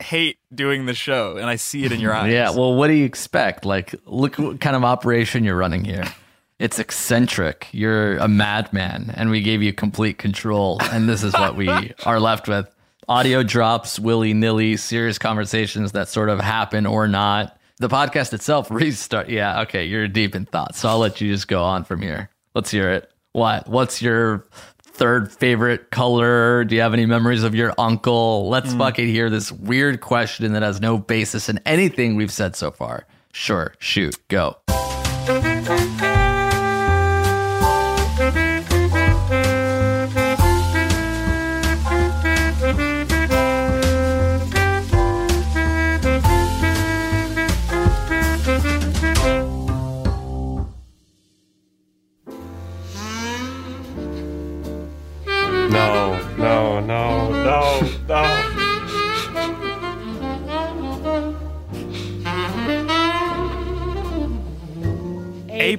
hate doing the show, and I see it in your eyes. Yeah, well, what do you expect? Like, look what kind of operation you're running here. It's eccentric. You're a madman, and we gave you complete control. And this is what we are left with audio drops, willy nilly, serious conversations that sort of happen or not. The podcast itself restart. Yeah, okay, you're deep in thought. So I'll let you just go on from here. Let's hear it. What? What's your third favorite color? Do you have any memories of your uncle? Let's hmm. fucking hear this weird question that has no basis in anything we've said so far. Sure, shoot, go.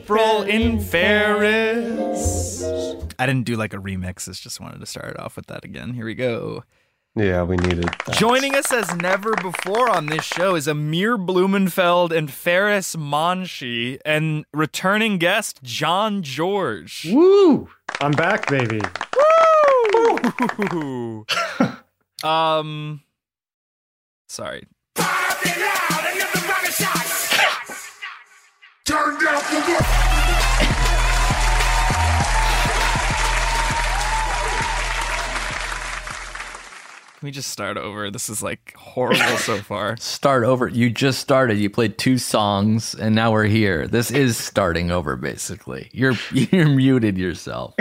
April in Ferris. I didn't do like a remix. I just wanted to start it off with that again. Here we go. Yeah, we needed that. Joining us as never before on this show is Amir Blumenfeld and Faris Monshi, and returning guest John George. Woo! I'm back, baby. Woo! um, sorry. Can we just start over? This is like horrible so far. Start over. You just started. You played two songs, and now we're here. This is starting over, basically. You're you're muted yourself.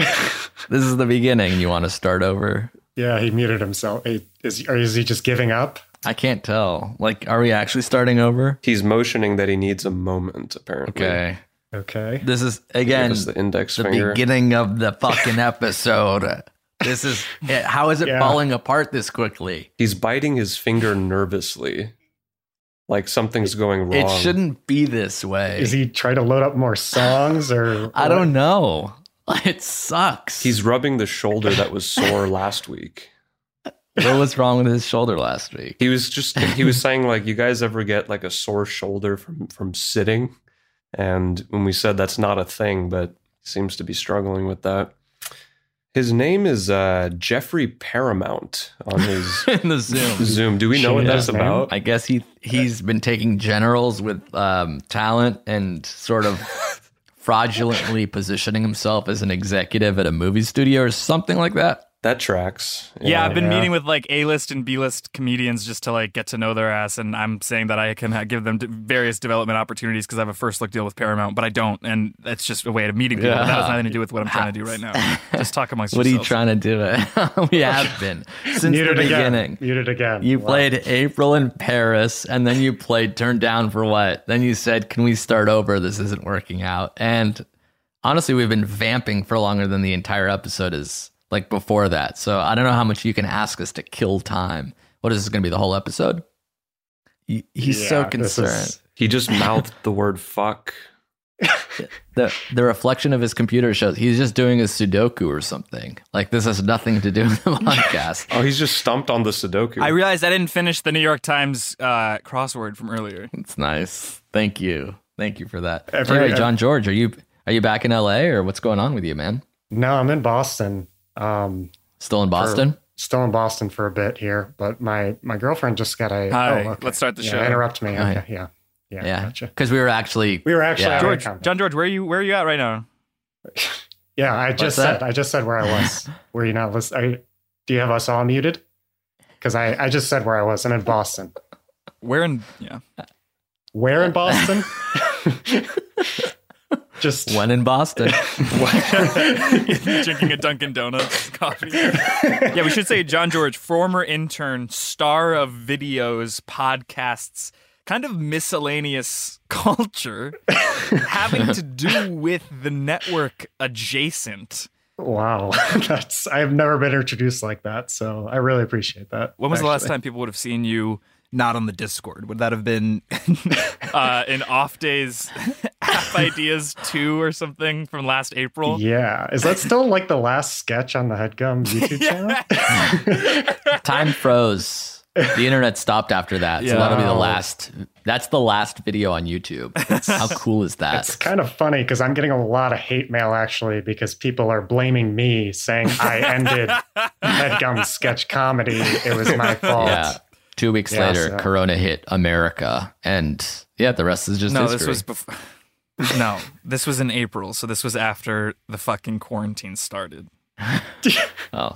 this is the beginning. You want to start over? Yeah, he muted himself. Hey, Is, or is he just giving up? I can't tell. Like, are we actually starting over? He's motioning that he needs a moment, apparently. Okay. Okay. This is Give again us the index finger. the finger. beginning of the fucking episode. this is eh, how is it Yeah. falling apart this quickly? He's biting his finger nervously. Like something's going wrong. It shouldn't be this way. Is he trying to load up more songs or I don't know. It sucks. He's rubbing the shoulder that was sore last week. What was wrong with his shoulder last week? He was just he was saying like you guys ever get like a sore shoulder from from sitting? And when we said that's not a thing, but seems to be struggling with that. His name is uh, Jeffrey Paramount on his in the Zoom. Zoom. Do we know what that's about? I guess he he's been taking generals with um, talent and sort of fraudulently positioning himself as an executive at a movie studio or something like that. That tracks. Yeah, I've been Yeah. meeting with like A-list and B-list comedians just to like get to know their ass, and I'm saying that I can give them various development opportunities because I have a first look deal with Paramount, but I don't, and that's just a way of meeting people. That has nothing to do with what I'm trying to do right now. Just talk amongst What are you trying to do? we have been since the beginning. again? beginning. Muted again. You Wow. played April in Paris, and then you played Turned Down for What? Then you said, Can we start over? This isn't working out. And honestly, we've been vamping for longer than the entire episode is like before that. So I don't know how much you can ask us to kill time. What is this going to be the whole episode? He- He's so Yeah, this concerned. is- He just mouthed the word fuck. the the reflection of his computer shows he's just doing a Sudoku or something. Like this has nothing to do with the podcast. Oh, he's just stumped on the Sudoku. I realized I didn't finish the New York Times uh, crossword from earlier. It's nice. Thank you. Thank you for that. Every- anyway, John George, are you are you back in LA or what's going on with you, man? No, I'm in Boston. Um, Still in Boston? still in Boston for a bit here, but my my girlfriend just got a. Hi, oh, okay. let's start the Yeah, show. Interrupt me. Okay, yeah, yeah, yeah, gotcha. because we were actually We were actually Yeah. George. John George, where are you? Where are you at right now? Yeah, I just that? said. I just said where I was. were you not listening? Do you have us all muted? Because I I just said where I was. I'm in Boston. Where in? Yeah. Where in Boston? Just when in Boston. drinking a Dunkin' Donuts coffee. yeah, we should say John George, former intern, star of videos, podcasts, kind of miscellaneous culture having to do with the network adjacent. Wow, that's I've never been introduced like that, so I really appreciate that. When was the last time people would have seen you not on the Discord? Would that have been uh, in off days app ideas two or something from last April? Yeah, is that still like the last sketch on the Headgum YouTube channel? Time froze. The internet stopped after that. So that'll be the last. That's the last video on YouTube. How cool is that? It's kind of funny because I'm getting a lot of hate mail actually because people are blaming me, saying I ended Headgum sketch comedy. It was my fault. yeah. Two weeks Yeah, later, so- Corona hit America, and yeah, the rest is just no, history. this was before. No, this was in April, so this was after the fucking quarantine started. Oh,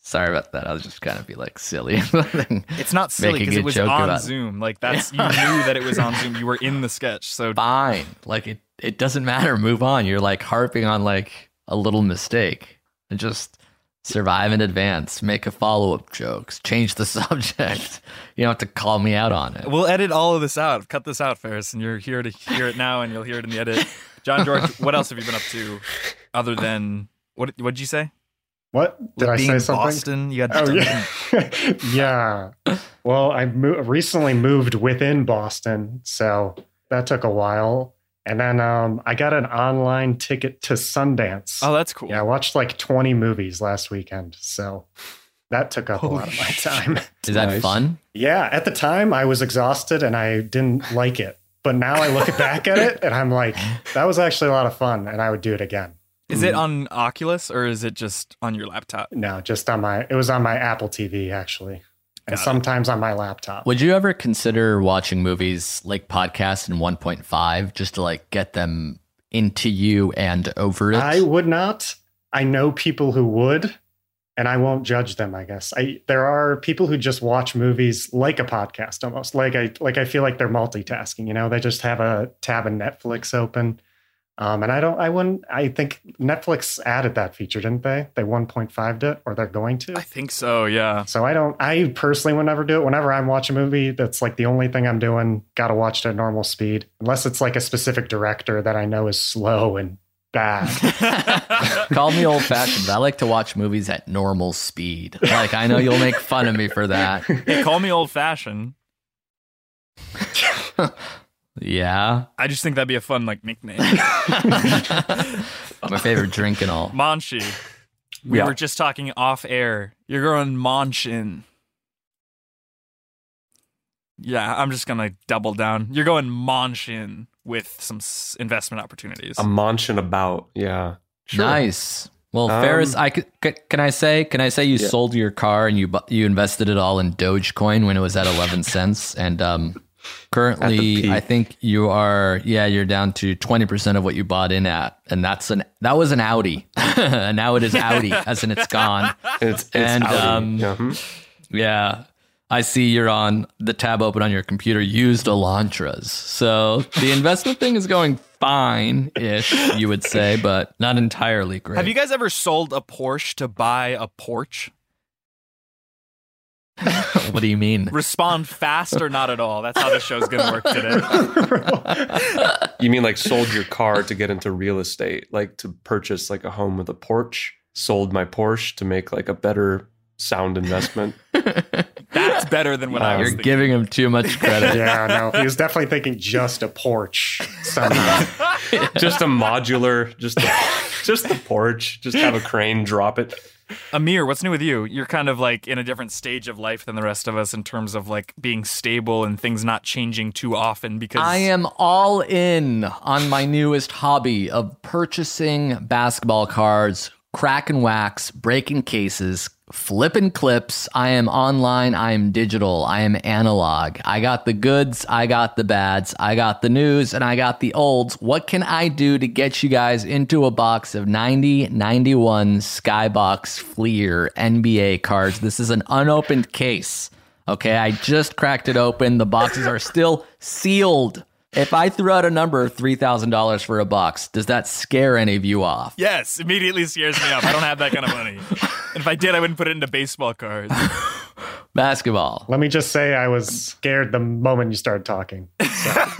sorry about that. I was just kind of be like silly. It's not silly because it was on it. Zoom. Like that's you knew that it was on Zoom. You were in the sketch, so Fine. Like it. It doesn't matter. Move on. You're like harping on like a little mistake, and just survive in advance. Make a follow up jokes. Change the subject. You don't have to call me out on it. we'll edit all of this out. Cut this out, Faris, and you're here to hear it now, and you'll hear it in the edit. John George, what else have you been up to other than what? What'd you say? What did I Being say in something? Boston, you had Oh yeah, yeah. Well, I mo- recently moved within Boston, so that took a while. And then um, I got an online ticket to Sundance. Oh, that's cool. Yeah, I watched like 20 movies last weekend, so that took up a lot of my time. Is that Nice. fun? yeah, at the time I was exhausted and I didn't like it. But now I look back at it and I'm like, that was actually a lot of fun and I would do it again. Is it on Oculus or is it just on your laptop? No, just on my it was on my Apple TV actually. And Got it. sometimes on my laptop. Would you ever consider watching movies like podcasts in 1.5 just to like get them into you and over it? I would not. I know people who would, and I won't judge them. I guess I there are people who just watch movies like a podcast almost. Like I like I feel like they're multitasking. You know, they just have a tab in Netflix open. Um, and I don't. I wouldn't. I think Netflix added that feature, didn't they? They 1.5'd it, or they're going to. I think so. Yeah. So I don't. I personally would never do it. Whenever I'm watching a movie, that's like the only thing I'm doing. Got to watch it at normal speed, unless it's like a specific director that I know is slow and bad. Call me old fashioned, but I like to watch movies at normal speed. Like, I know you'll make fun of me for that. Hey, call me old fashioned. Yeah. I just think that'd be a fun like nickname. My favorite drink and all. Monchi. We Yeah. were just talking off air. You're going Monchin. Yeah, I'm just gonna double down. You're going Monchin with some s- investment opportunities. I'm munching about. Yeah. Sure. Nice. Well, Um, Faris, I could, can I say can I say you Yeah. sold your car and you bu- you invested it all in Dogecoin when it was at 11 cents and um currently. I think you are yeah, you're down to 20% of what you bought in at and that's an that was an Audi. and now it is Audi as in it's gone. It's, it's And, Audi. um, yeah. hmm. Yeah. I see you're on the tab open on your computer, used Elantras. So the investment thing is going fine ish, you would say, but not entirely great. Have you guys ever sold a Porsche to buy a porch? What do you mean? Respond fast or not at all. That's how the show's gonna work today. You mean like sold your car to get into real estate, like to purchase like a home with a porch? Sold my Porsche to make like a better sound investment. That's better than what I was You're thinking. giving him too much credit. yeah, no, he was definitely thinking just a porch somehow. just a modular, just a, just the porch. Just have a crane drop it. Amir, what's new with you? You're kind of like in a different stage of life than the rest of us in terms of like being stable and things not changing too often because I am all in on my newest hobby of purchasing basketball cards, cracking wax, breaking cases, flipping clips. I am online, I am digital, I am analog. I got the goods, I got the bads, I got the news, and I got the olds. What can I do to get you guys into a box of 90 91 Skybox Fleer NBA cards? This is an unopened case. Okay, I just cracked it open. The boxes are still sealed. If I threw out a number of $3,000 for a box, does that scare any of you off? Yes, immediately scares me off. I don't have that kind of money. And if I did, I wouldn't put it into baseball cards. Basketball. Let me just say I was scared the moment you started talking.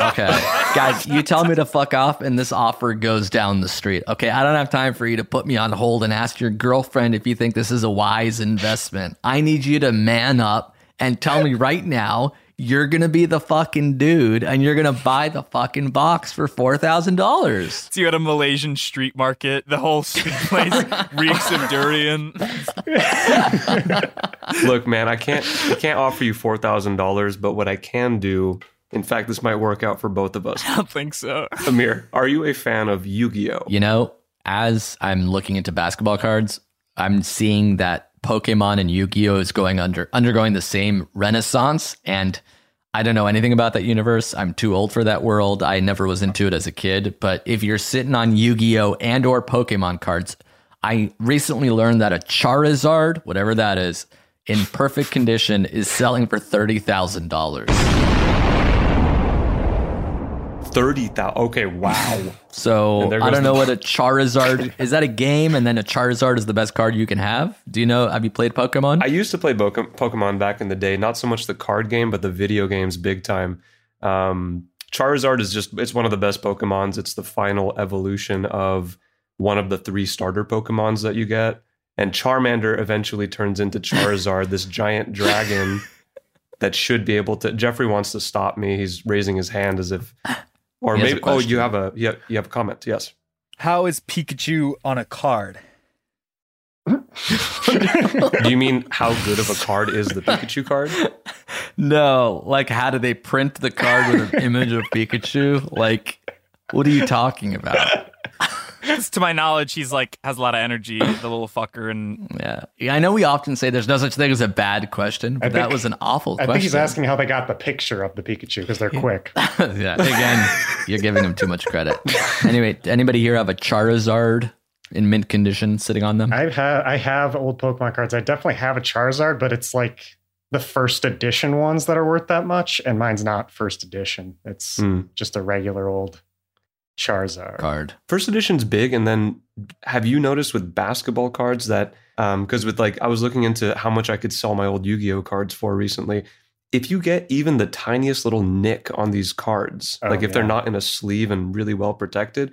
Okay. Guys, you tell me to fuck off and this offer goes down the street. Okay. I don't have time for you to put me on hold and ask your girlfriend if you think this is a wise investment. I need you to man up and tell me right now you're going to be the fucking dude and you're going to buy the fucking box for $4,000. So you at a Malaysian street market. The whole street place reeks of durian. Look, man, I can't I can't offer you four thousand dollars, but what I can do, in fact, this might work out for both of us. I don't think so. Amir, are you a fan of Yu-Gi-Oh? You know, as I'm looking into basketball cards, I'm seeing that Pokemon and Yu-Gi-Oh is going under undergoing the same renaissance and I don't know anything about that universe. I'm too old for that world. I never was into it as a kid, but if you're sitting on Yu-Gi-Oh and or Pokemon cards, I recently learned that a Charizard, whatever that is, in perfect condition is selling for $30,000. Thirty thousand. Okay, wow. So I don't know the- what a Charizard is. That a game, and then a Charizard is the best card you can have. Do you know? Have you played Pokemon? I used to play Pokemon back in the day, not so much the card game, but the video games big time. Um, Charizard is just, it's one of the best Pokemons. It's the final evolution of one of the three starter Pokemons that you get. And Charmander eventually turns into Charizard, this giant dragon that should be able to. Jeffrey wants to stop me. He's raising his hand as if, or He maybe, oh, you have a, you have, you have a comment. Yes. How is Pikachu on a card? Do you mean how good of a card is the Pikachu card? no. Like, how do they print the card with an image of Pikachu? Like, what are you talking about? 'Cause to my knowledge, he's like has a lot of energy, the little fucker, and Yeah. yeah, I know we often say there's no such thing as a bad question, but I that was an awful I question. think he's asking how they got the picture of the Pikachu because they're quick. yeah. Again, you're giving him too much credit. Anyway, anybody here have a Charizard in mint condition sitting on them? I have I have old Pokemon cards. I definitely have a Charizard, but it's like the first edition ones that are worth that much, and mine's not first edition. It's Hmm. just a regular old Charizard. Card. first edition's big and then have you noticed with basketball cards that um because with like i was looking into how much i could sell my old yu-gi-oh cards for recently if you get even the tiniest little nick on these cards Oh, like if they're not in a sleeve and really well protected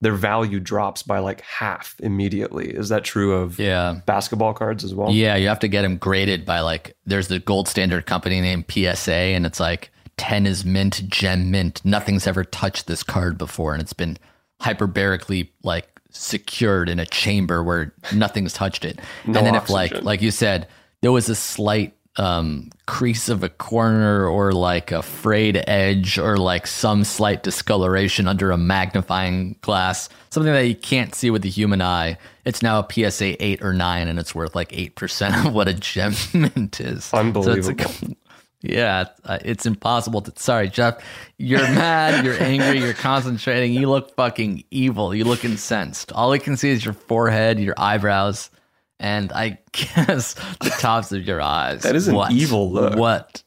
their value drops by like half immediately is that true of Yeah. basketball cards as well Yeah, you have to get them graded by like there's the gold standard company named PSA and it's like 10 is mint, gem mint. Nothing's ever touched this card before and it's been hyperbarically like secured in a chamber where nothing's touched it. No and then if like oxygen. like you said, there was a slight um crease of a corner or like a frayed edge or like some slight discoloration under a magnifying glass, something that you can't see with the human eye. It's now a PSA 8 or 9 and it's worth like 8% of what a gem mint is. So it's Unbelievable. a- yeah, uh, it's impossible to. Sorry, Jeff. You're mad. You're angry. You're concentrating. You look fucking evil. You look incensed. All I can see is your forehead, your eyebrows, and I guess the tops of your eyes. That is an What? evil look. What?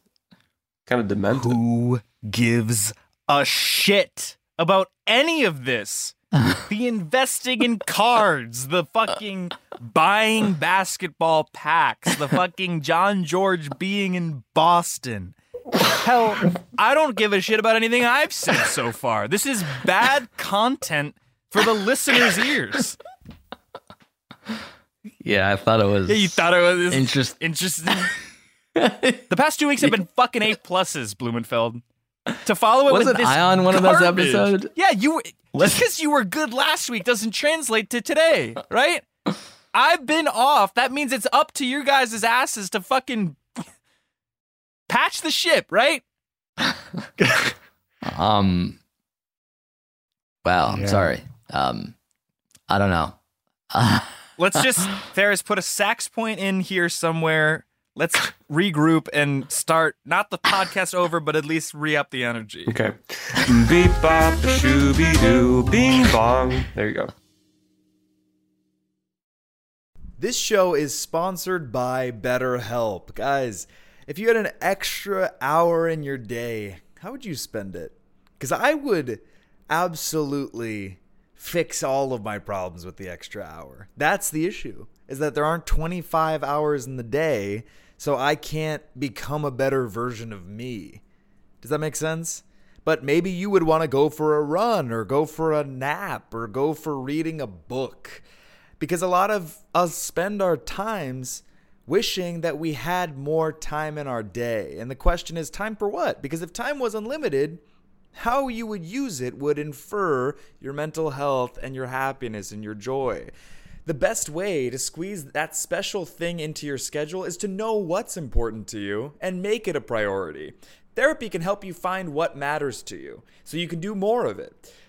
kind of demented who gives a shit about any of this? The investing in cards, the fucking buying basketball packs, the fucking John George being in Boston. Hell, I don't give a shit about anything I've said so far. This is bad content for the listeners' ears. Yeah, I thought it was. Yeah, you thought it was Interest- interesting. the past two weeks have been fucking A pluses, Blumenfeld. To follow it Wasn't this I on one of those episodes? Yeah, you were. Just because you were good last week doesn't translate to today, right? I've been off. That means it's up to your guys' asses to fucking patch the ship, right? Um. Wow. I'm Yeah. sorry. Um. I don't know. Uh, Let's just Faris put a sax point in here somewhere. Let's regroup and start not the podcast over, but at least re up the energy. okay beep bop shooby doo bing bong there you go This show is sponsored by BetterHelp. Guys, if you had an extra hour in your day, how would you spend it? Because I would absolutely fix all of my problems with the extra hour. That's the issue, is that there aren't 25 hours in the day. So I can't become a better version of me. Does that make sense? But maybe you would want to go for a run or go for a nap or go for reading a book. Because a lot of us spend our times wishing that we had more time in our day. And the question is time for what? Because if time was unlimited, how you would use it would infer your mental health and your happiness and your joy. The best way to squeeze that special thing into your schedule is to know what's important to you and make it a priority. Therapy can help you find what matters to you so you can do more of it.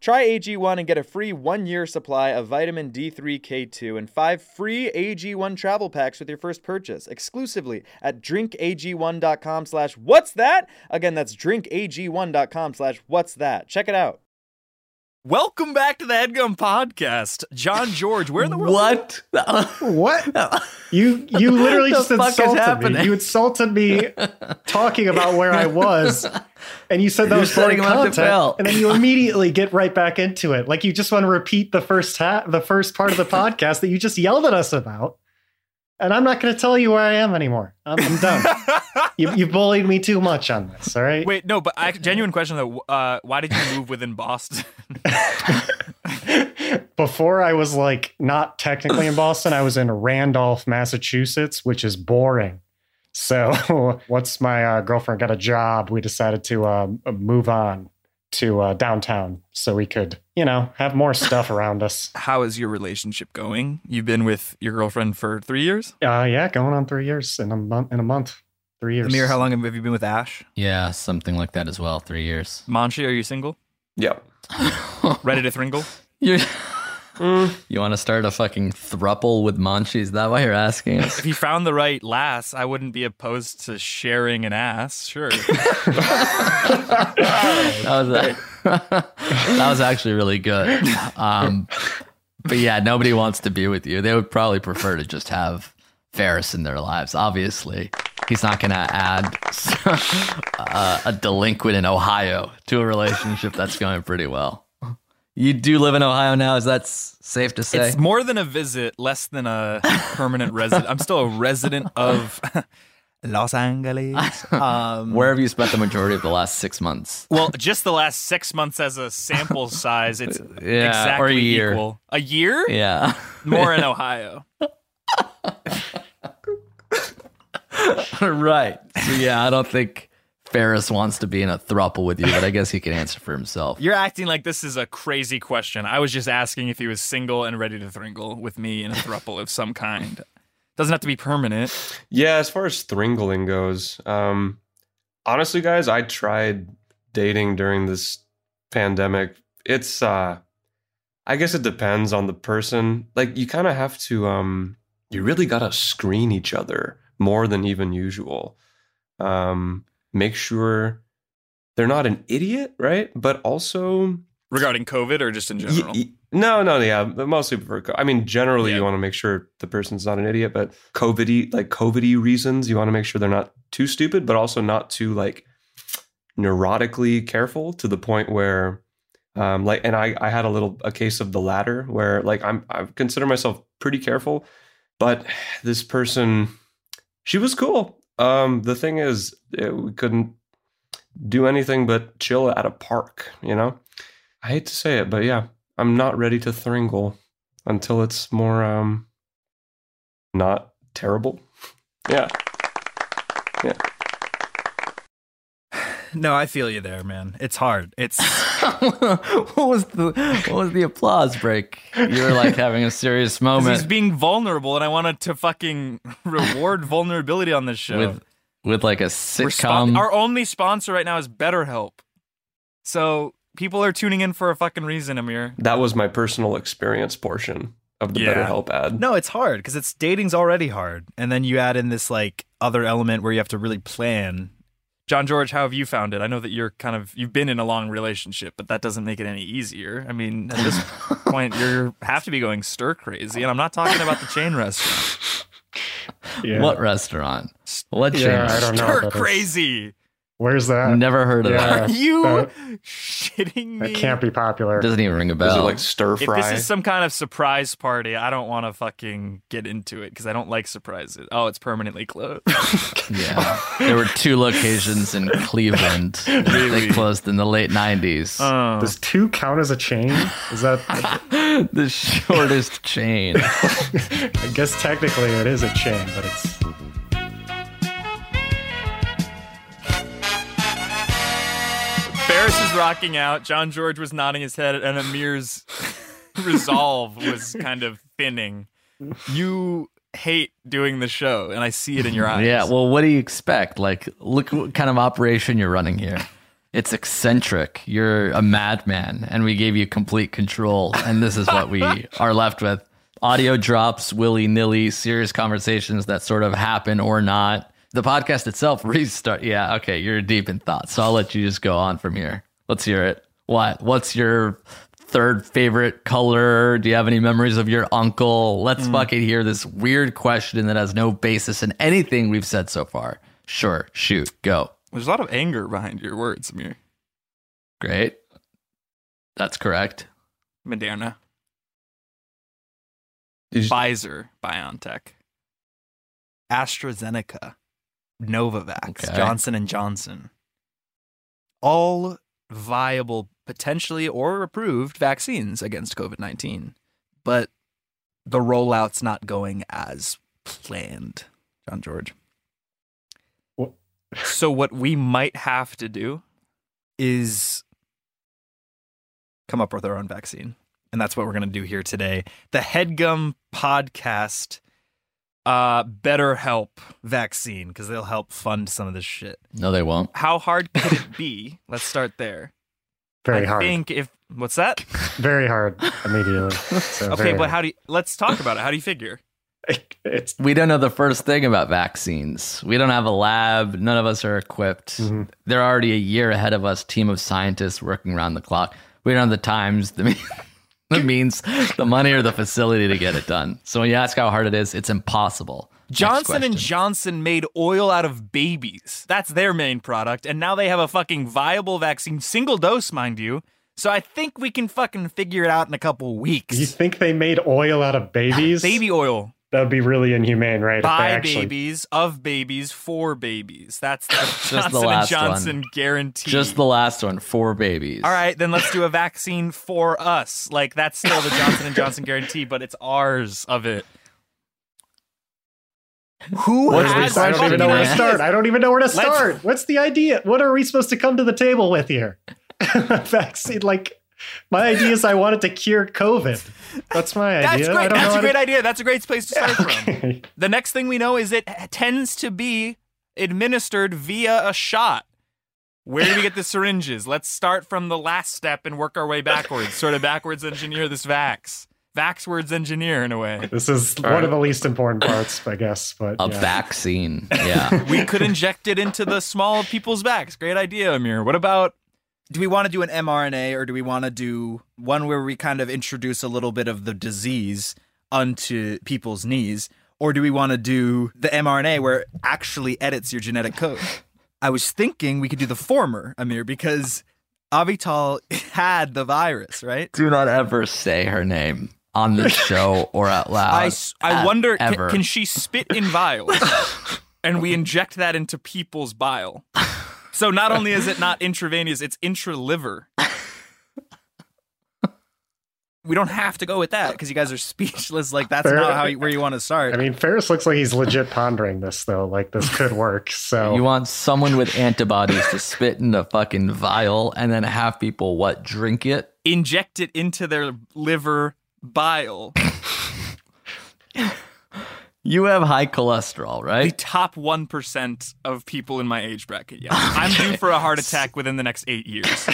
Try AG1 and get a free one year supply of vitamin D3, K2, and five free AG1 travel packs with your first purchase exclusively at drinkag1.com slash what's that? Again, that's drinkag1.com slash what's that. Check it out. Welcome back to the Headgum Podcast. John George, where in the world? What? What? You you literally just insulted me. You insulted me talking about where I was, and you said that You're was boring setting him up to content, and then you immediately get right back into it. Like you just want to repeat the first ha- the first part of the podcast that you just yelled at us about. And I'm not going to tell you where I am anymore. I'm, I'm done. You, you bullied me too much on this. All right. Wait, no, but I, genuine question though. Uh, why did you move within Boston? Before I was like not technically in Boston, I was in Randolph, Massachusetts, which is boring. So once my uh, girlfriend got a job, we decided to uh, move on to uh, downtown so we could, you know, have more stuff around us. How is your relationship going? You've been with your girlfriend for three years. Uh, yeah, going on three years in a month. In a month, three years. Amir, how long have you been with Ash? Yeah, something like that as well. Three years. Manchi, are you single? Yep. Ready to thringle? You you want to start a fucking thruple with Manchi? Is that why you're asking us? If you found the right lass, I wouldn't be opposed to sharing an ass. Sure. that was that was actually really good. Um, but yeah, nobody wants to be with you. They would probably prefer to just have Faris in their lives. Obviously, he's not going to add uh, a delinquent in Ohio to a relationship that's going pretty well. You do live in Ohio now. Is that safe to say? It's more than a visit, less than a permanent resident. I'm still a resident of Los Angeles. Um, Where have you spent the majority of the last six months? well, just the last six months as a sample size, it's Yeah, exactly or a year. equal. A year? Yeah. More in Ohio. right. So yeah, I don't think Faris wants to be in a thruple with you, but I guess he can answer for himself. You're acting like this is a crazy question. I was just asking if he was single and ready to thringle with me in a thruple of some kind. Doesn't have to be permanent. Yeah, as far as thringling goes, um, honestly, guys, I tried dating during this pandemic. It's, uh, I guess it depends on the person. Like, you kind of have to, um, you really got to screen each other more than even usual. Um, make sure they're not an idiot, right? But also Regarding COVID or just in general? y- no, no, yeah, but mostly for. I mean, generally, Yeah. you want to make sure the person's not an idiot, but COVID, like COVID reasons, you want to make sure they're not too stupid, but also not too like neurotically careful to the point where, um, like, and I, I had a little a case of the latter where, like, I'm I consider myself pretty careful, but this person, she was cool. Um, the thing is, eh, we couldn't do anything but chill at a park, you know. I hate to say it, but yeah, I'm not ready to thringle until it's more um not terrible. Yeah. Yeah. no, I feel you there, man. It's hard. It's what was the what was the applause break? You were like having a serious moment he's being vulnerable, and I wanted to fucking reward vulnerability on this show. with with like a We're sitcom. spon- our only sponsor right now is BetterHelp. So people are tuning in for a fucking reason, Amir. That was my personal experience portion of the Yeah. BetterHelp ad. No, it's hard because it's dating's already hard, and then you add in this like other element where you have to really plan. John George, how have you found it? I know that you're kind of you've been in a long relationship, but that doesn't make it any easier. I mean, at this point, you have to be going stir crazy, and I'm not talking about the chain restaurant. Yeah. What restaurant? What chain? Yeah, I don't know. Stir what that is. crazy. Where's that? Never heard of Yeah. that. Are you that- shitting me? That can't be popular. Doesn't even ring a Is bell. it like stir if fry? this is some kind of surprise party, I don't want to fucking get into it because I don't like surprises. Oh, it's permanently closed. yeah, there were two locations in Cleveland. They closed in the late '90s. Oh. Does two count as a chain? Is that? the shortest chain. I guess technically it is a chain, but it's. Rocking out. John George was nodding his head, and Amir's resolve was kind of thinning. You hate doing the show, and I see it in your eyes. Yeah, well, what do you expect? Like, look what kind of operation you're running here. It's eccentric. You're a madman, and we gave you complete control. And this is what we are left with audio drops, willy nilly, serious conversations that sort of happen or not. The podcast itself restart. Yeah, okay, you're deep in thought. So I'll let you just go on from here. Let's hear it. What? What's your third favorite color? Do you have any memories of your uncle? Let's hmm. fucking hear this weird question that has no basis in anything we've said so far. Sure, shoot, go. There's a lot of anger behind your words, Amir. Great. That's correct. Moderna, Did you- Pfizer, BioNTech, AstraZeneca, Novavax, Okay. Johnson and Johnson. All viable, potentially or approved vaccines against COVID-19. But the rollout's not going as planned, John George. What- So what we might have to do is come up with our own vaccine. And that's what we're going to do here today. The Headgum podcast uh better help vaccine because they'll help fund some of this shit. No, they won't. How hard could it be? Let's start there. Very hard. I hard. think if what's that? Very hard immediately. So Okay, but hard. how do you let's talk about it. How do you figure? It's We don't know the first thing about vaccines. We don't have a lab. None of us are equipped. They're already a year ahead of us, team of scientists working around the clock. We don't have the times, the, me- the means, the money, or the facility to get it done. So when you ask how hard it is, it's impossible. Johnson and. Johnson made oil out of babies. That's their main product, and now they have a fucking viable vaccine, single dose, mind you. So I think we can fucking figure it out in a couple weeks. you think they made oil out of babies? Baby oil That would be really inhumane, right? if by actually- babies, of babies, for babies. That's the the Johnson and Johnson one. guarantee. Just the last one, four babies. All right, then let's do a vaccine for us. Like that's still the Johnson and Johnson guarantee, but it's ours of it. Who What are we- has I don't even know where to start. I don't even know where to Let's- start. What's the idea? What are we supposed to come to the table with here? Vaccine, like my idea is I wanted to cure COVID. That's my idea. That's I great. don't That's know a great to- idea. That's a great place to start from. Okay. The next thing we know is it tends to be administered via a shot. Where do we get the syringes? Let's start from the last step and work our way backwards. Sort of backwards engineer this vax. backwards engineer in a way. This is All one right. of the least important parts, I guess. But A yeah. vaccine. Yeah. We could inject it into the small people's backs. Great idea, Amir. What about Do we want to do an mRNA or do we want to do one where we kind of introduce a little bit of the disease onto people's knees? Or do we want to do the mRNA where it actually edits your genetic code? I was thinking we could do the former, Amir, because Avital had the virus, right? Do not ever say her name on this show or out loud. I, s- I wonder can, can she spit in vials and we inject that into people's bile? So not only is it not intravenous, it's intraliver. We don't have to go with that because you guys are speechless. Like that's Fair. not how you, where you want to start. I mean, Faris looks like he's legit pondering this, though. Like this could work. So You want someone with antibodies to spit in the fucking vial and then have people what drink it? Inject it into their liver bile. You have high cholesterol, right? The top one percent of people in my age bracket. Yeah, I'm due for a heart attack within the next eight years.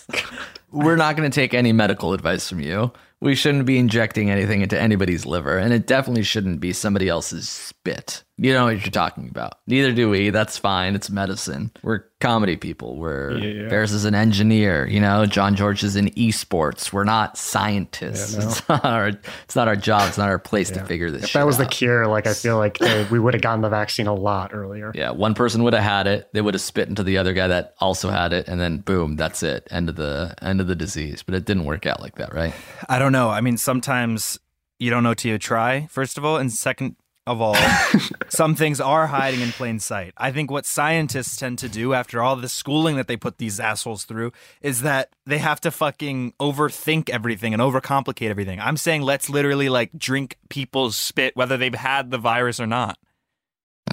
We're not going to take any medical advice from you. We shouldn't be injecting anything into anybody's liver, and it definitely shouldn't be somebody else's spit. You know what you're talking about. Neither do we. That's fine. It's medicine. We're comedy people. We're Yeah. Faris is an engineer. You know, John George is in esports. We're not scientists. Yeah, no. It's not our. It's not our job. It's not our place to figure this. Shit. If shit that was the cure, like I feel like they, we would have gotten the vaccine a lot earlier. Yeah, one person would have had it. They would have spit into the other guy that also had it, and then boom, that's it. End of the end of the disease. But it didn't work out like that, right? I don't know. I mean, sometimes you don't know till you try, first of all. And second of all, some things are hiding in plain sight. I think what scientists tend to do after all the schooling that they put these assholes through is that they have to fucking overthink everything and overcomplicate everything. I'm saying let's literally like drink People's spit, whether they've had the virus or not.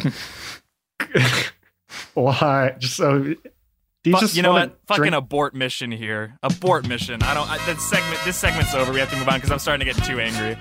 Why? Just so. You Fu- just you know what? Fucking abort mission here. Abort mission. I don't. I, this segment. This segment's over. We have to move on because I'm starting to get too angry.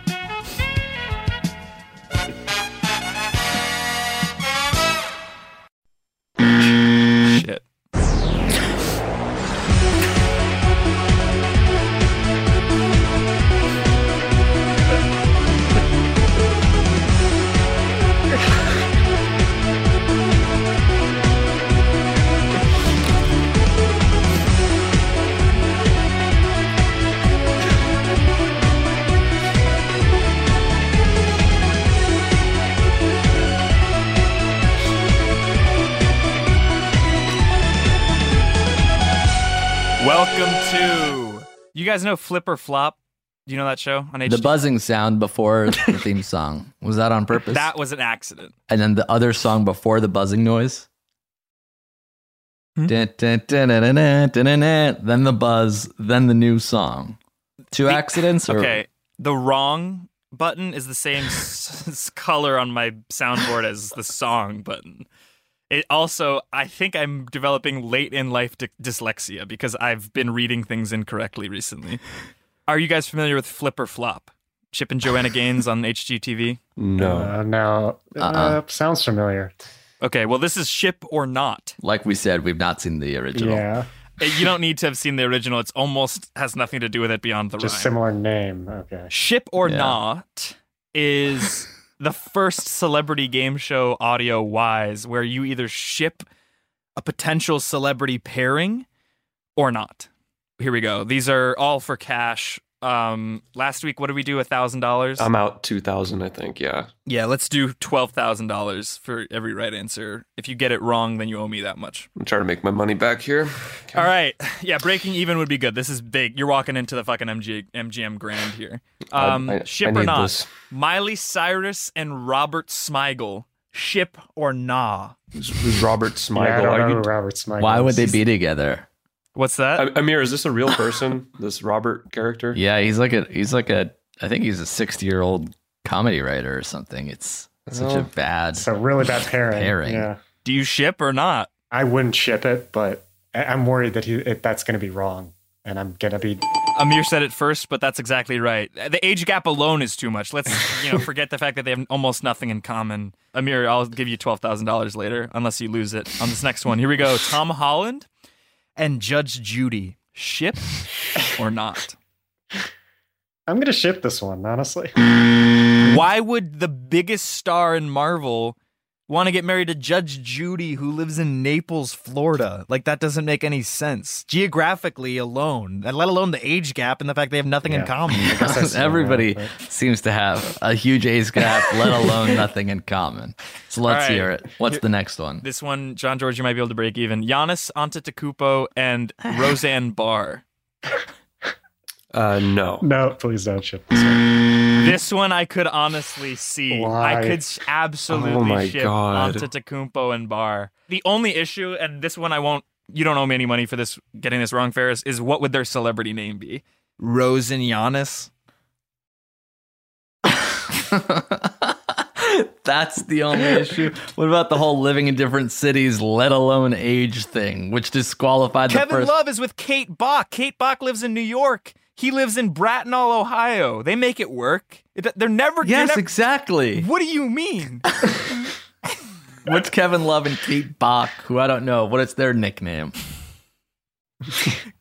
you guys know Flip or Flop? Do you know that show on HD? The buzzing sound before the theme song was that on purpose? That was an accident. And then the other song before the buzzing noise. Then the buzz, then the new song. Two accidents. Or? Okay, the wrong button is the same color on my soundboard as the song button. It also, I think I'm developing late in life dy- dyslexia because I've been reading things incorrectly recently. Are you guys familiar with Flip or Flop? Chip and Joanna Gaines on HGTV? No. Uh, no. Uh, Uh-uh. sounds familiar. Okay, well, this is Ship or Not. Like we said, we've not seen the original. Yeah. Uh, You don't need to have seen the original. It's almost has nothing to do with it beyond the Just rhyme. similar name. Okay. Ship or Yeah. Not is the first celebrity game show audio wise where you either ship a potential celebrity pairing or not. Here we go. These are all for cash. Um, last week, what did we do? A thousand dollars. I'm out 2000, I think. Yeah. Yeah, let's do twelve thousand dollars for every right answer. If you get it wrong, then you owe me that much. I'm trying to make my money back here. All right. Yeah, breaking even would be good. This is big. You're walking into the fucking MG, MGM Grand here. Um, I- ship I or need not? this. Miley Cyrus and Robert Smigel. Ship or nah? Who's, who's Robert Smigel? Yeah, I don't Are know you- Robert Smigel Why would they be together? What's that? I- Amir, is this a real person? this Robert character? Yeah, he's like a he's like a I think he's a sixty year old comedy writer or something. It's such a bad It's a really bad pairing. Pairing. Yeah. Do you ship or not? I wouldn't ship it, but I- I'm worried that he, it, that's going to be wrong. And I'm going to be. Amir said it first, but that's exactly right. The age gap alone is too much. Let's you know forget the fact that they have almost nothing in common. Amir, I'll give you twelve thousand dollars later, unless you lose it on this next one. Here we go. Tom Holland and Judge Judy. Ship or not? I'm gonna ship this one, honestly. Why would the biggest star in Marvel want to get married to Judge Judy, who lives in Naples, Florida? Like that doesn't make any sense geographically alone, and let alone the age gap and the fact they have nothing in common. I guess that's Everybody right. seems to have a huge age gap, let alone nothing in common. So let's All right. hear it. What's Here- the next one? This one, John George, you might be able to break even. Giannis Antetokounmpo and Roseanne Barr. Uh, no. No, please don't ship this one. This one I could honestly see. Why? I could absolutely Oh my ship God. Antetokounmpo and Barr. The only issue, and this one I won't. You don't owe me any money for this getting this wrong, Faris. Is what would their celebrity name be? Rose and Giannis. That's the only issue. What about the whole living in different cities, let alone age thing, which disqualified the Kevin first? Love is with Kate Bock. Kate Bock lives in New York. He lives in Bracknell, Ohio. They make it work. They're never. you're yes, never- exactly. What do you mean? What's Kevin Love and Kate Bock, who I don't know, what is their nickname?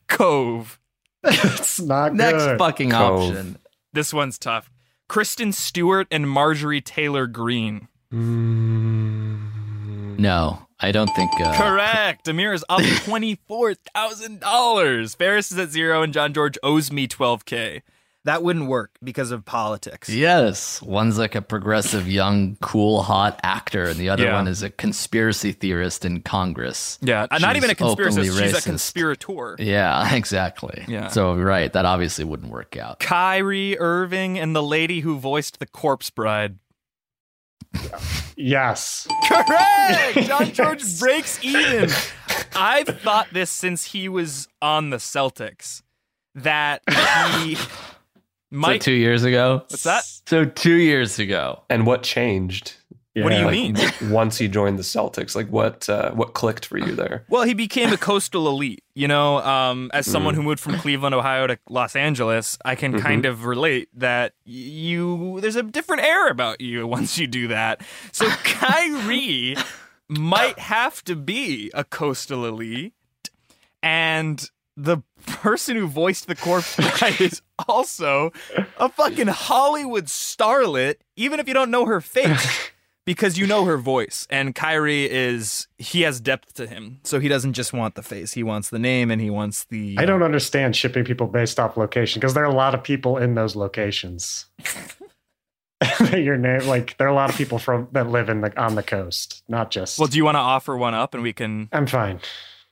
Cove. it's not Next good. fucking Cove. option. This one's tough. Kristen Stewart and Marjorie Taylor Greene. No, I don't think. Uh, Correct. Amir is up twenty-four thousand dollars. Ferris is at zero, and John George owes me twelve k. That wouldn't work because of politics. Yes, one's like a progressive, young, cool, hot actor, and the other Yeah. one is a conspiracy theorist in Congress. Yeah, uh, not even a conspiracy. openly She's a conspirator. Yeah, exactly. Yeah. So right, that obviously wouldn't work out. Kyrie Irving and the lady who voiced the Corpse Bride. Yes. Correct. John George breaks even. I've thought this since he was on the Celtics that he So might. two years ago. What's that? So two years ago. And what changed? What do you Yeah. mean? Once he joined the Celtics, like what? Uh, what clicked for you there? Well, he became a coastal elite. You know, um, as someone who moved from Cleveland, Ohio to Los Angeles, I can kind of relate that you there's a different air about you once you do that. So Kyrie might have to be a coastal elite, and the person who voiced the corpse bride is also a fucking Hollywood starlet, even if you don't know her face because you know her voice and Kyrie is he has depth to him so he doesn't just want the face he wants the name and he wants the I don't understand shipping people based off location because there are a lot of people in those locations. Your name, like there are a lot of people from that live in the on the coast, not just. well do you want to offer one up and we can I'm fine,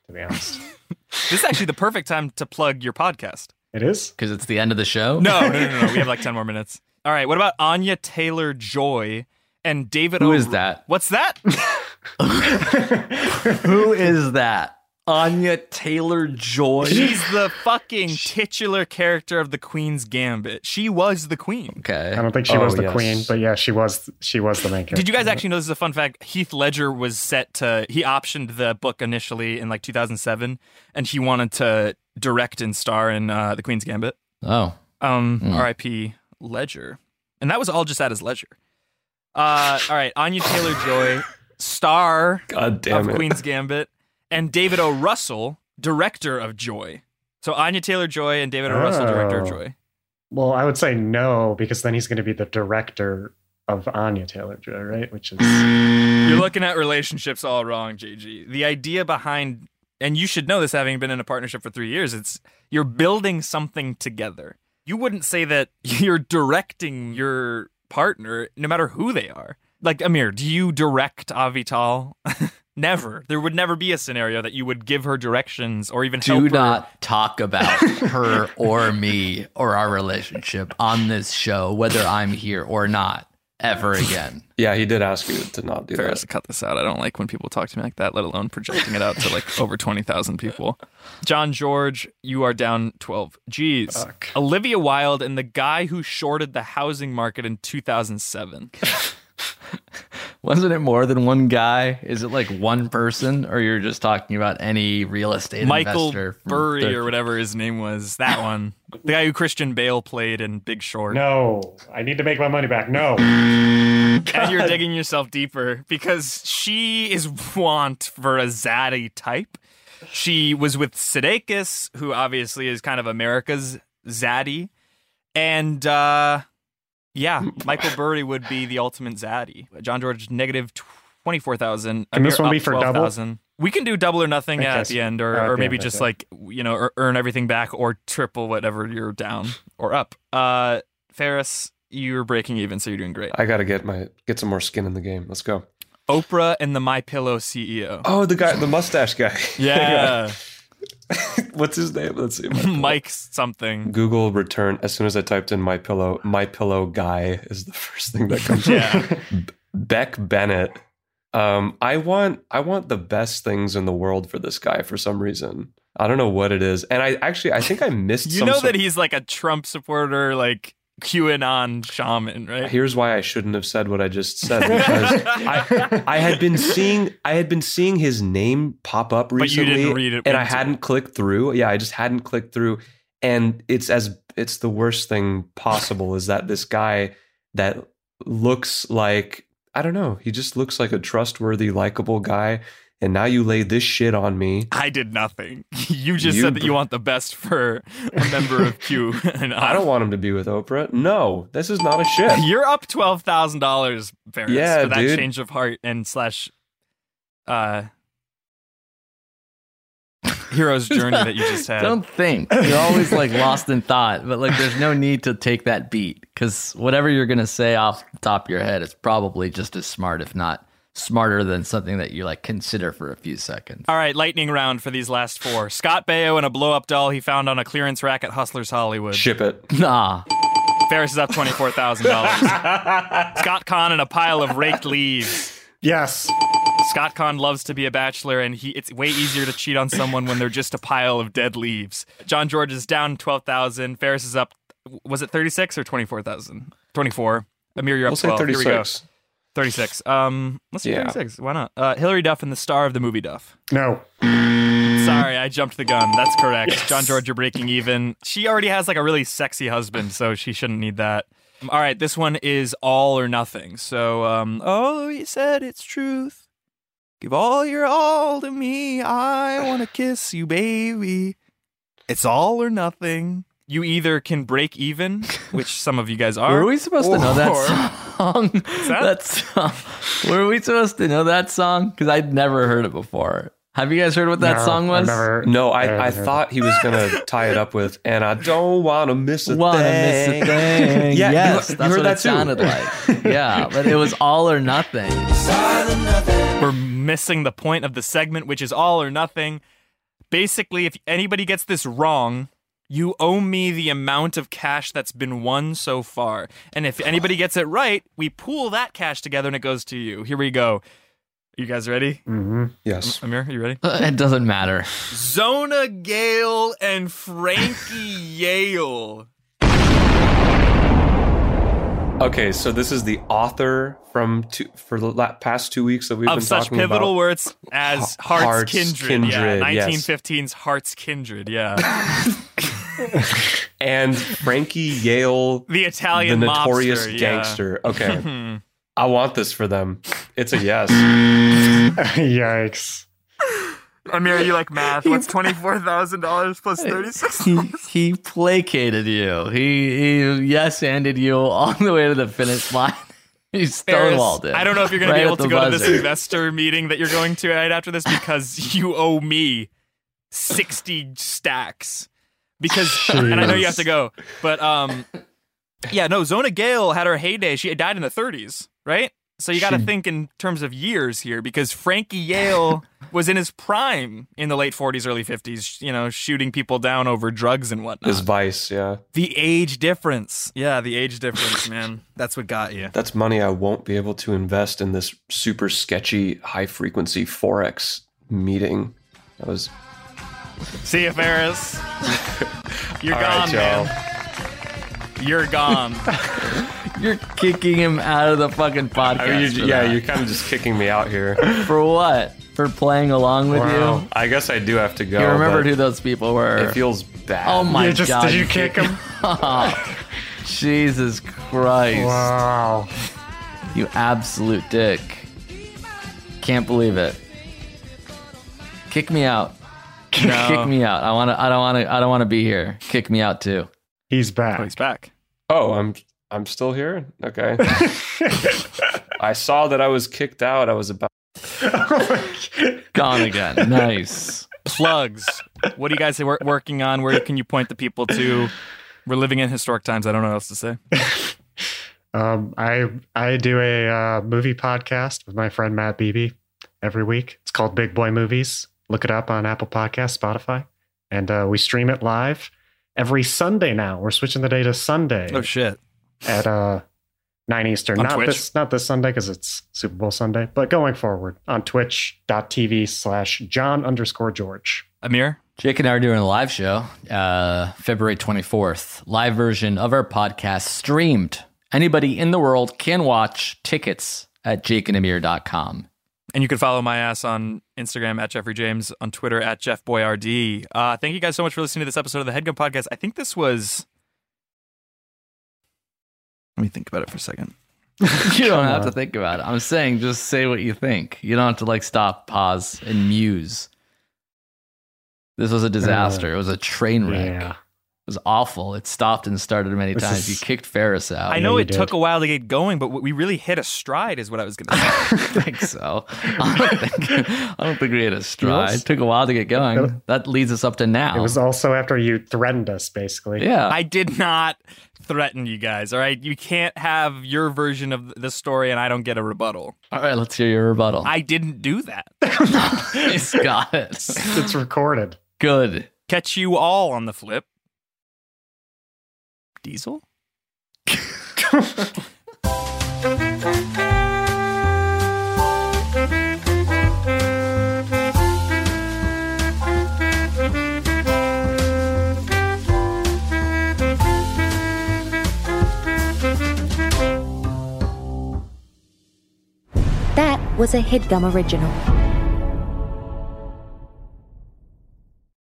to be honest. this is actually the perfect time to plug your podcast It is. Because it's the end of the show. no no no no, no. we have like 10 more minutes all right what about Anya Taylor Joy and David Who O- is that? what's that Who is that? Anya Taylor Joy. she's the fucking titular character of the Queen's Gambit she was the queen okay. I don't think she Oh, was the yes. queen, but yeah, she was. She was the main character. Did you guys actually know this is a fun fact? Heath Ledger was set to he optioned the book initially in like 2007, and he wanted to direct and star in uh, the Queen's Gambit. Oh. Um, Hmm. R.I.P. Ledger, and that was all just at his leisure. Uh, all right, Anya Taylor Joy, star God damn of it! Queen's Gambit, and David O. Russell, director of Joy. So Anya Taylor Joy and David O. Russell, director of Oh. Joy. Well, I would say no because then he's going to be the director of Anya Taylor Joy, right? Which is You're looking at relationships all wrong, JG. The idea behind, and you should know this having been in a partnership for three years, it's you're building something together. You wouldn't say that you're directing your partner, no matter who they are. Like Amir, do you direct Avital? never. There would never be a scenario that you would give her directions or even help Do her. not talk about her or me or our relationship on this show, whether I'm here or not, ever again. Yeah, he did ask you to not do Faris, that. cut this out. I don't like when people talk to me like that, let alone projecting it out to like over 20,000 people. John George, you are down 12. Jeez. Fuck. Olivia Wilde and the guy who shorted the housing market in 2007. Wasn't it more than one guy? Is it like one person, or you're just talking about any real estate Michael investor? from Burry the- or whatever his name was. That one. The guy who Christian Bale played in Big Short. no. I need to make my money back. No. And you're digging yourself deeper because she is want for a zaddy type. She was with Sudeikis, who obviously is kind of America's zaddy. And uh, yeah, Michael Burry would be the ultimate zaddy. John George negative twenty four thousand. Can this one be for double? We can do double or nothing Okay, at the end, or, at or maybe end, just okay. like you know, earn everything back, or triple whatever you're down or up. Uh, Faris, you're breaking even, so you're doing great. I gotta get my get some more skin in the game. Let's go. Oprah and the My Pillow CEO. Oh, the guy, the mustache guy. Yeah, What's his name? Let's see. Mike something. Google return as soon as I typed in my pillow. My pillow guy is the first thing that comes Yeah. up. Beck Bennett. Um, I want I want the best things in the world for this guy for some reason. I don't know what it is, and I actually I think I missed. You know sort- that he's like a Trump supporter, like QAnon shaman, right? Here's why I shouldn't have said what I just said because I, I had been seeing I had been seeing his name pop up you recently, didn't read it and I hadn't clicked through. Yeah, I just hadn't clicked through, and it's as it's the worst thing possible is that this guy that looks like I don't know, he just looks like a trustworthy, likable guy, and now you lay this shit on me. I did nothing. You just You said that br- you want the best for a member of Q. And I don't want him to be with Oprah. No, this is not a shit. You're up twelve thousand dollars, Faris, Yeah, for that dude. change of heart and slash uh hero's journey that you just had. Don't think. You're always like lost in thought, but like there's no need to take that beat because whatever you're going to say off the top of your head is probably just as smart, if not smarter than something that you like consider for a few seconds. All right, lightning round for these last four. Scott Baio and a blow up doll he found on a clearance rack at Hustlers Hollywood. Ship it. Nah. Faris is up twenty four thousand dollars. Scott Caan and a pile of raked leaves. Yes. Scott Caan loves to be a bachelor, and he it's way easier to cheat on someone when they're just a pile of dead leaves. John George is down twelve thousand. Faris is up. Was it thirty six or twenty four thousand? Twenty four. Amir, you're up we'll 12. Say 36. 36. Um, let's do Yeah. thirty six. Why not? Uh, Hilary Duff and the star of the movie Duff. No. Sorry, I jumped the gun. That's correct. John George, you're breaking even. She already has like a really sexy husband, so she shouldn't need that. All right, this one is all or nothing. So, um, oh, you said it's truth. Give all your all to me. I want to kiss you, baby. It's all or nothing. You either can break even, which some of you guys are. Were we supposed to know that song? that? that song. Were we supposed to know that song? Because I'd never heard it before. Have you guys heard what that No, song I've was? never- No, I, haven't I heard thought he was gonna tie it up with, and I don't want to miss a Wanna thing. miss a thing. Yeah, you- yes, you that's heard what that it too. sounded like. yeah, but it was all or nothing. We're missing the point of the segment, which is all or nothing. Basically, if anybody gets this wrong, you owe me the amount of cash that's been won so far. And if anybody gets it right, we pool that cash together and it goes to you. Here we go. You guys ready? hmm Yes. Amir, are you ready? Uh, It doesn't matter. Zona Gale and Frankie Yale. Okay, so this is the author from two, for the la- past two weeks that we've Of been such talking pivotal about. words as Heart's, Heart's Kindred. Kindred, Yeah, yes. 1915's Heart's Kindred. Yeah. and Frankie Yale, The Italian the notorious mobster, yeah. gangster. Okay, hmm. I want this for them. It's a yes. Yikes. Amir, you like math? What's twenty four thousand dollars plus thirty six? He, he placated you. He, he yes handed you all the way to the finish line. He stonewalled it. I don't know if you're going right to be able to the go to this investor meeting that you're going to right after this because you owe me sixty stacks. Because and I know you have to go, but um, yeah, no. Zona Gale had her heyday. She died in the 30s, right? So you got to think in terms of years here, because Frankie Yale was in his prime in the late 40s, early 50s. You know, shooting people down over drugs and whatnot. His vice, yeah. The age difference. Yeah, the age difference, man. That's what got you. That's money I won't be able to invest in this super sketchy high frequency forex meeting. That was See you, Faris. You're All right, gone, y'all. man. You're gone. You're kicking him out of the fucking podcast. I mean, you're, yeah, that. you're kind of just kicking me out here. For what? For playing along with you? I guess I do have to go. You remembered who those people were. It feels bad. oh my You just- god! did you kick him? Jesus Christ! Wow. You absolute dick! Can't believe it. Kick me out. No. Kick me out. I want to. I don't want to. I don't want to be here. Kick me out too. He's back. Oh, back. he's back. Oh, I'm I'm still here. Okay. I saw that I was kicked out. I was about. Gone again. Nice. Plugs. What are you guys wor- working on? Where can you point the people to? We're living in historic times. I don't know what else to say. Um, I I do a uh, movie podcast with my friend Matt Beebe every week. It's called Big Boy Movies. Look it up on Apple Podcasts, Spotify, and uh, we stream it live every Sunday now. We're switching the day to Sunday Oh shit. at uh, nine Eastern. On not Twitch? this not this Sunday because it's Super Bowl Sunday, but going forward on Twitch.tv slash John underscore George. Amir. Jake and I are doing a live show, uh, February 24th. Live version of our podcast streamed. Anybody in the world can watch tickets at jakeandamir.com. And you can follow my ass on Instagram at Jeffrey James, on Twitter at Jeff Boyardee. Uh, thank you guys so much for listening to this episode of the Headgum Podcast. I think this was. Let me think about it for a second. You don't have to think about it. I'm saying just say what you think. You don't have to like stop, pause, and muse. This was a disaster. it was a train wreck. Yeah. It was awful. It stopped and started many This times. is- You kicked Faris out. I know you it did. took a while to get going, but we really hit a stride, is what I was going to say. I think so. I don't think, I don't think we hit a stride. Yes. It took a while to get going. That leads us up to now. It was also after you threatened us, basically. yeah. I did not threaten you guys, all right? You can't have your version of the story and I don't get a rebuttal. All right, let's hear your rebuttal. I didn't do that. Nice, got it. It's recorded. Good. Catch you all on the flip. Diesel? That was a headgum original.